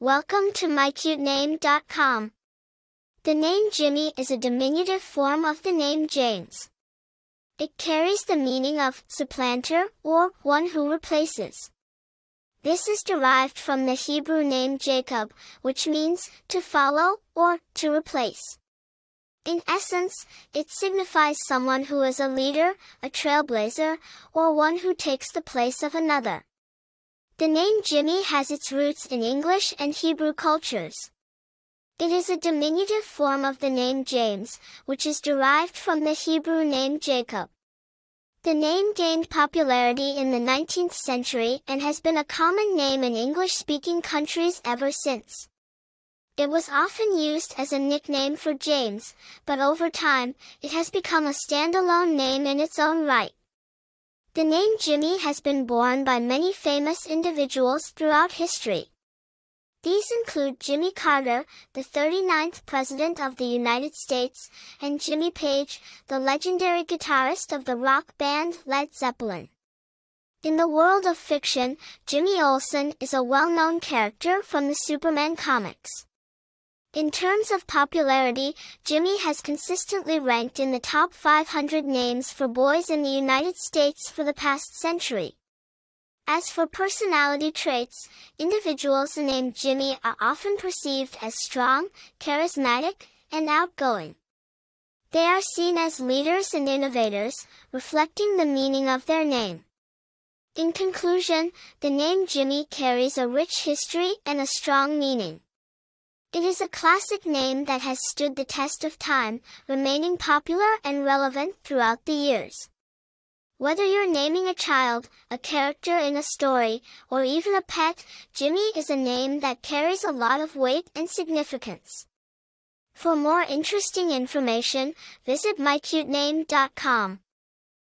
Welcome to mycutename.com. The name Jimmy is a diminutive form of the name James. It carries the meaning of supplanter or one who replaces. This is derived from the Hebrew name Jacob, which means to follow or to replace. In essence, it signifies someone who is a leader, a trailblazer, or one who takes the place of another. The name Jimmy has its roots in English and Hebrew cultures. It is a diminutive form of the name James, which is derived from the Hebrew name Jacob. The name gained popularity in the 19th century and has been a common name in English-speaking countries ever since. It was often used as a nickname for James, but over time, it has become a standalone name in its own right. The name Jimmy has been borne by many famous individuals throughout history. These include Jimmy Carter, the 39th President of the United States, and Jimmy Page, the legendary guitarist of the rock band Led Zeppelin. In the world of fiction, Jimmy Olsen is a well-known character from the Superman comics. In terms of popularity, Jimmy has consistently ranked in the top 500 names for boys in the United States for the past century. As for personality traits, individuals named Jimmy are often perceived as strong, charismatic, and outgoing. They are seen as leaders and innovators, reflecting the meaning of their name. In conclusion, the name Jimmy carries a rich history and a strong meaning. It is a classic name that has stood the test of time, remaining popular and relevant throughout the years. Whether you're naming a child, a character in a story, or even a pet, Jimmy is a name that carries a lot of weight and significance. For more interesting information, visit mycutename.com.